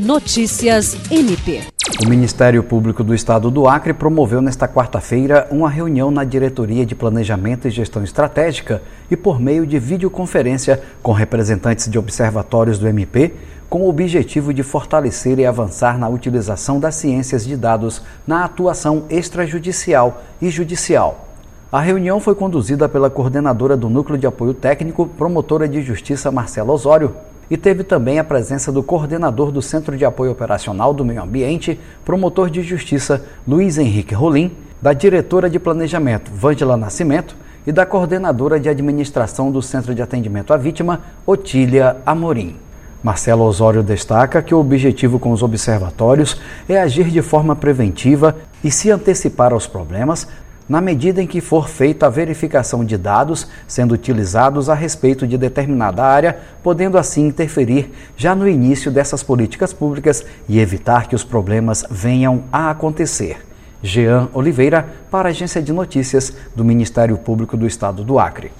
Notícias MP. O Ministério Público do Estado do Acre promoveu nesta quarta-feira uma reunião na Diretoria de Planejamento e Gestão Estratégica e por meio de videoconferência com representantes de observatórios do MP, com o objetivo de fortalecer e avançar na utilização das ciências de dados na atuação extrajudicial e judicial. A reunião foi conduzida pela coordenadora do Núcleo de Apoio Técnico, promotora de Justiça Marcela Osório, e teve também a presença do coordenador do Centro de Apoio Operacional do Meio Ambiente, promotor de Justiça Luiz Henrique Rolim, da diretora de Planejamento Vângela Nascimento e da coordenadora de Administração do Centro de Atendimento à Vítima, Otília Amorim. Marcelo Osório destaca que o objetivo com os observatórios é agir de forma preventiva e se antecipar aos problemas na medida em que for feita a verificação de dados sendo utilizados a respeito de determinada área, podendo assim interferir já no início dessas políticas públicas e evitar que os problemas venham a acontecer. Jean Oliveira, para a Agência de Notícias do Ministério Público do Estado do Acre.